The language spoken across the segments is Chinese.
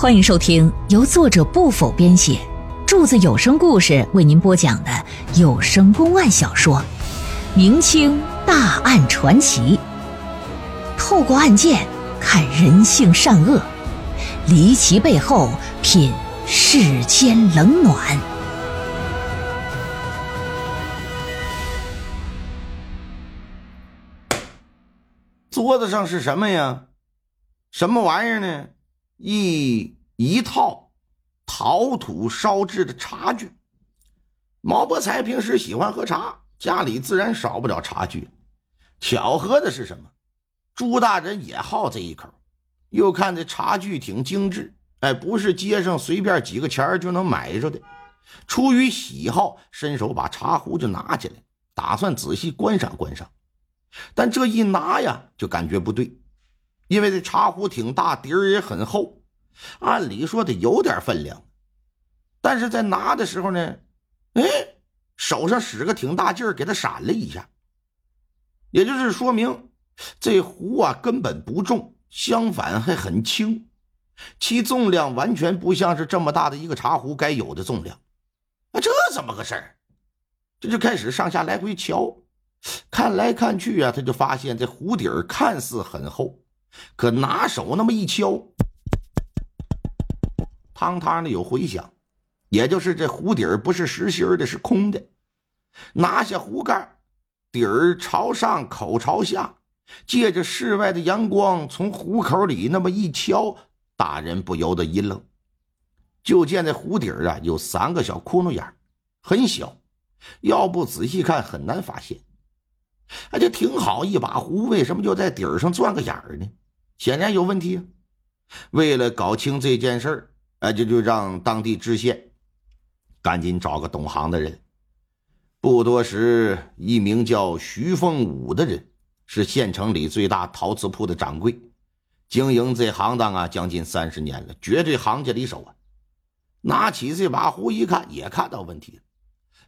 欢迎收听由作者不否编写，柱子有声故事为您播讲的有声公案小说《明清大案传奇》，透过案件看人性善恶，离奇背后品世间冷暖。桌子上是什么呀？什么玩意儿呢？一一套陶土烧制的茶具。毛伯才平时喜欢喝茶，家里自然少不了茶具。巧合的是什么？朱大人也好这一口，又看这茶具挺精致，哎，不是街上随便几个钱就能买着的。出于喜好，伸手把茶壶就拿起来，打算仔细观赏观赏。但这一拿呀，就感觉不对，因为这茶壶挺大，底儿也很厚，按理说得有点分量。但是在拿的时候呢，哎，手上使个挺大劲儿，给它闪了一下，也就是说明这壶啊根本不重，相反还很轻，其重量完全不像是这么大的一个茶壶该有的重量。啊，这怎么个事儿？这就开始上下来回瞧。看来看去啊，他就发现这壶底儿看似很厚，可拿手那么一敲，汤汤的有回响，也就是这壶底儿不是实心的，是空的。拿下壶盖，底儿朝上，口朝下，借着室外的阳光，从壶口里那么一敲，大人不由得一愣，就见这壶底儿啊有三个小窟窿眼很小，要不仔细看很难发现。哎，这挺好一把壶，为什么就在底儿上钻个眼儿呢？显然有问题。为了搞清这件事儿，哎，这就让当地知县赶紧找个懂行的人。不多时，一名叫徐凤武的人是县城里最大陶瓷铺的掌柜，经营这行当啊将近三十年了，绝对行家里手啊。拿起这把壶一看，也看到问题了。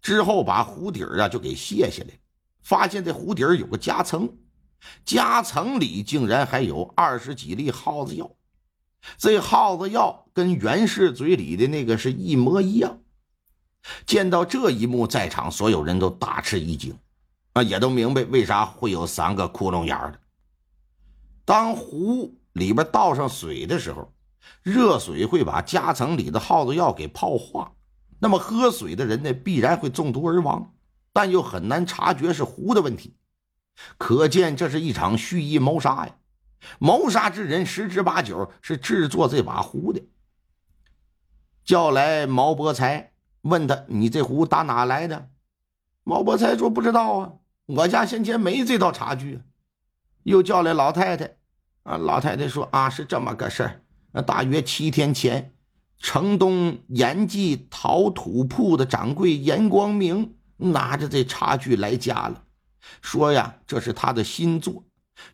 之后把壶底儿啊就给卸下来。发现这壶底儿有个夹层，夹层里竟然还有二十几粒耗子药，这耗子药跟袁氏嘴里的那个是一模一样。见到这一幕，在场所有人都大吃一惊，啊，也都明白为啥会有三个窟窿眼儿的。当壶里边倒上水的时候，热水会把夹层里的耗子药给泡化，那么喝水的人呢，必然会中毒而亡。但又很难察觉是壶的问题，可见这是一场蓄意谋杀呀！谋杀之人十之八九是制作这把壶的。叫来毛伯才，问他：“你这壶打哪来的？”毛伯才说：“不知道啊，我家先前没这道茶具。”又叫来老太太，啊，老太太说：“啊，是这么个事儿。大约七天前，城东延记陶土铺的掌柜严光明。”拿着这茶具来家了，说呀，这是他的新作。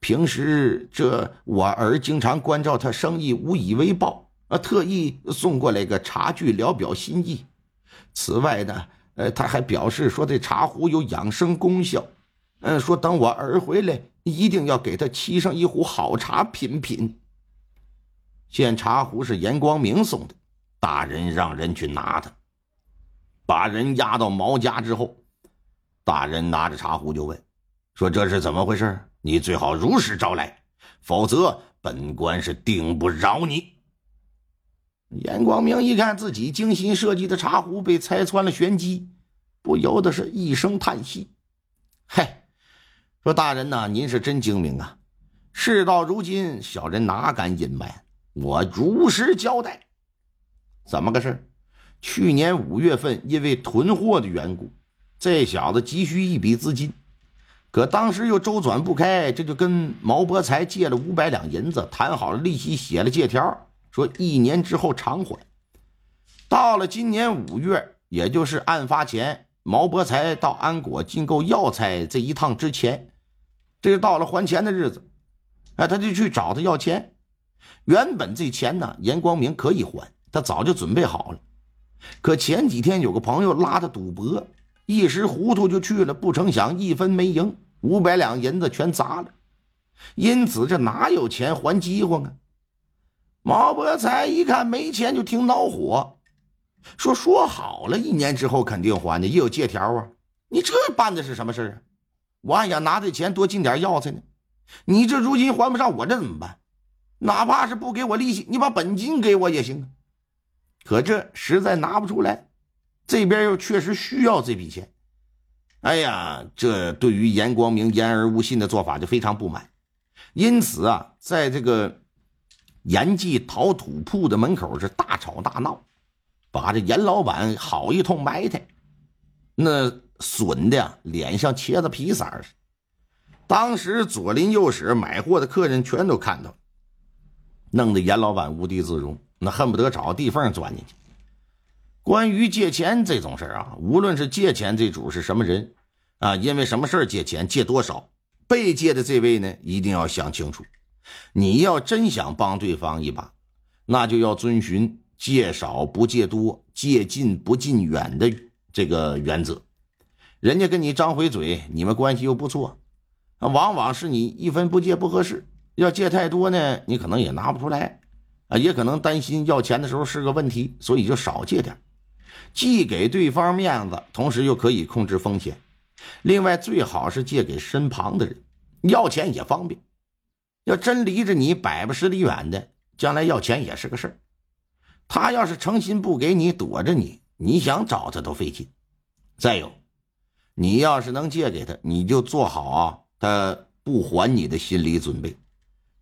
平时这我儿经常关照他生意，无以为报啊，特意送过来个茶具聊表心意。此外呢，呃，他还表示说这茶壶有养生功效，嗯，说等我儿回来，一定要给他沏上一壶好茶品品。见茶壶是严光明送的，大人让人去拿的。把人押到毛家之后，大人拿着茶壶就问：“说这是怎么回事？你最好如实招来，否则本官是定不饶你。”严光明一看自己精心设计的茶壶被拆穿了玄机，不由得是一声叹息：“嗨，说大人呐，您是真精明啊！事到如今，小人哪敢隐瞒？我如实交代，怎么个事？”去年五月份，因为囤货的缘故，这小子急需一笔资金，可当时又周转不开，这就跟毛伯才借了五百两银子，谈好了利息，写了借条，说一年之后偿还。到了今年五月，也就是案发前，毛伯才到安国进购药材这一趟之前，这就到了还钱的日子，哎，他就去找他要钱。原本这钱呢，严光明可以还，他早就准备好了。可前几天有个朋友拉他赌博，一时糊涂就去了，不成想一分没赢，五百两银子全砸了。因此这哪有钱还饥荒啊？毛伯才一看没钱，就挺恼火，说：“说好了，一年之后肯定还的，也有借条啊！你这办的是什么事啊？我还想拿这钱多进点药材呢。你这如今还不上，我这怎么办？哪怕是不给我利息，你把本金给我也行啊。可这实在拿不出来，这边又确实需要这笔钱。哎呀，这对于严光明言而无信的做法就非常不满，因此啊，在这个。严记陶土铺的门口是大吵大闹，把这严老板好一通埋汰，那损的脸像茄子皮色似的。当时左邻右舍买货的客人全都看到了，弄得严老板无地自容，那恨不得找个地缝钻进去。关于借钱这种事啊，无论是借钱这主是什么人啊，因为什么事借钱，借多少，被借的这位呢，一定要想清楚。你要真想帮对方一把，那就要遵循借少不借多、借近不近远的这个原则。人家跟你张回嘴，你们关系又不错，往往是你一分不借不合适。要借太多呢，你可能也拿不出来啊，也可能担心要钱的时候是个问题，所以就少借点，既给对方面子，同时又可以控制风险。另外，最好是借给身旁的人，要钱也方便。要真离着你百八十里远的，将来要钱也是个事儿。他要是诚心不给你，躲着你，你想找他都费劲。再有，你要是能借给他，你就做好啊，他不还你的心理准备。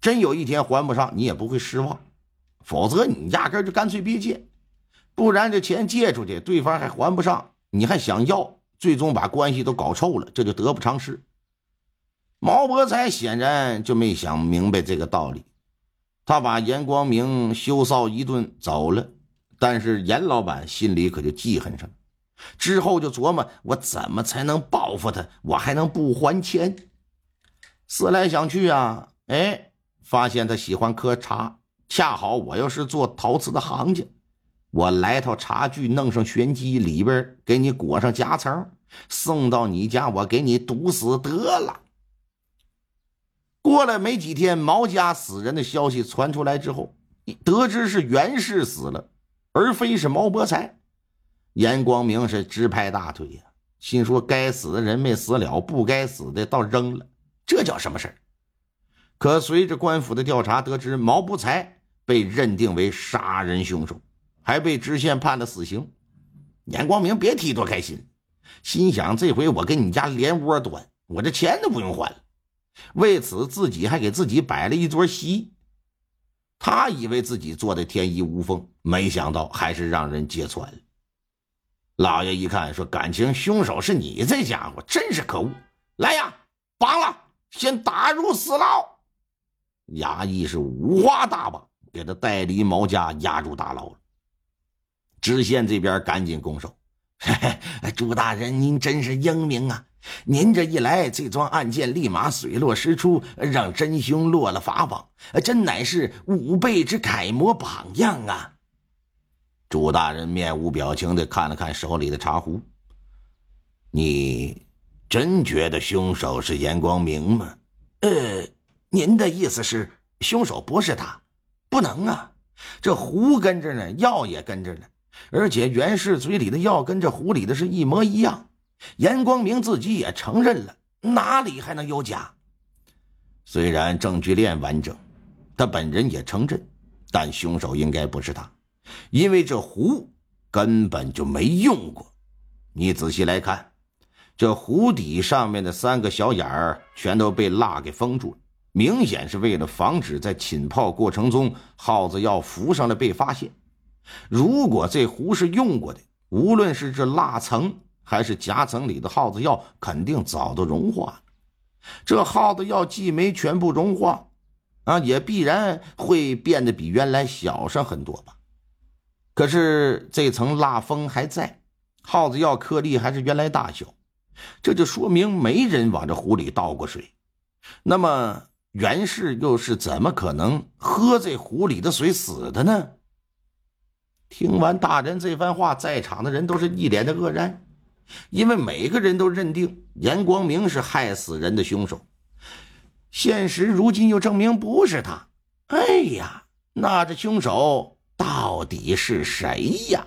真有一天还不上，你也不会失望。否则你压根就干脆别借，不然这钱借出去，对方还还不上，你还想要，最终把关系都搞臭了，这就得不偿失。毛伯才显然就没想明白这个道理，他把严光明羞臊一顿走了，但是严老板心里可就记恨上了。之后就琢磨我怎么才能报复他，我还能不还钱？思来想去啊，哎，发现他喜欢喝茶，恰好我又是做陶瓷的行家，我来套茶具，弄上玄机，里边给你裹上夹层，送到你家，我给你毒死得了。过了没几天，毛家死人的消息传出来之后，得知是袁氏死了，而非是毛伯才。严光明是直拍大腿呀，心说：该死的人没死了，不该死的倒扔了，这叫什么事可随着官府的调查，得知毛不才被认定为杀人凶手，还被知县判了死刑。严光明别提多开心，心想：这回我跟你家连窝端，我这钱都不用还了。为此，自己还给自己摆了一桌席。他以为自己做的天衣无缝，没想到还是让人揭穿了。老爷一看，说：“感情凶手是你这家伙，真是可恶！来呀，绑了，先打入死牢。”衙役是五花大绑，给他带离毛家，押入大牢了。知县这边赶紧拱手：“ 嘿嘿朱大人，您真是英明啊！”您这一来，这桩案件立马水落石出，让真凶落了法网，真乃是吾辈之楷模榜样啊！朱大人面无表情的看了看手里的茶壶，你真觉得凶手是严光明吗？呃，您的意思是凶手不是他？不能啊，这壶跟着呢，药也跟着呢，而且袁氏嘴里的药跟这壶里的是一模一样。严光明自己也承认了，哪里还能有假？虽然证据链完整，他本人也承认，但凶手应该不是他，因为这壶根本就没用过。你仔细来看，这壶底上面的三个小眼儿全都被蜡给封住了，明显是为了防止在浸泡过程中耗子药浮上来被发现。如果这壶是用过的，无论是这蜡层。还是夹层里的耗子药肯定早都融化了。这耗子药既没全部融化，啊，也必然会变得比原来小上很多吧。可是这层蜡封还在，耗子药颗粒还是原来大小，这就说明没人往这壶里倒过水。那么袁氏又是怎么可能喝这壶里的水死的呢？听完大人这番话，在场的人都是一脸的愕然。因为每个人都认定严光明是害死人的凶手，现实如今又证明不是他。哎呀，那这凶手到底是谁呀？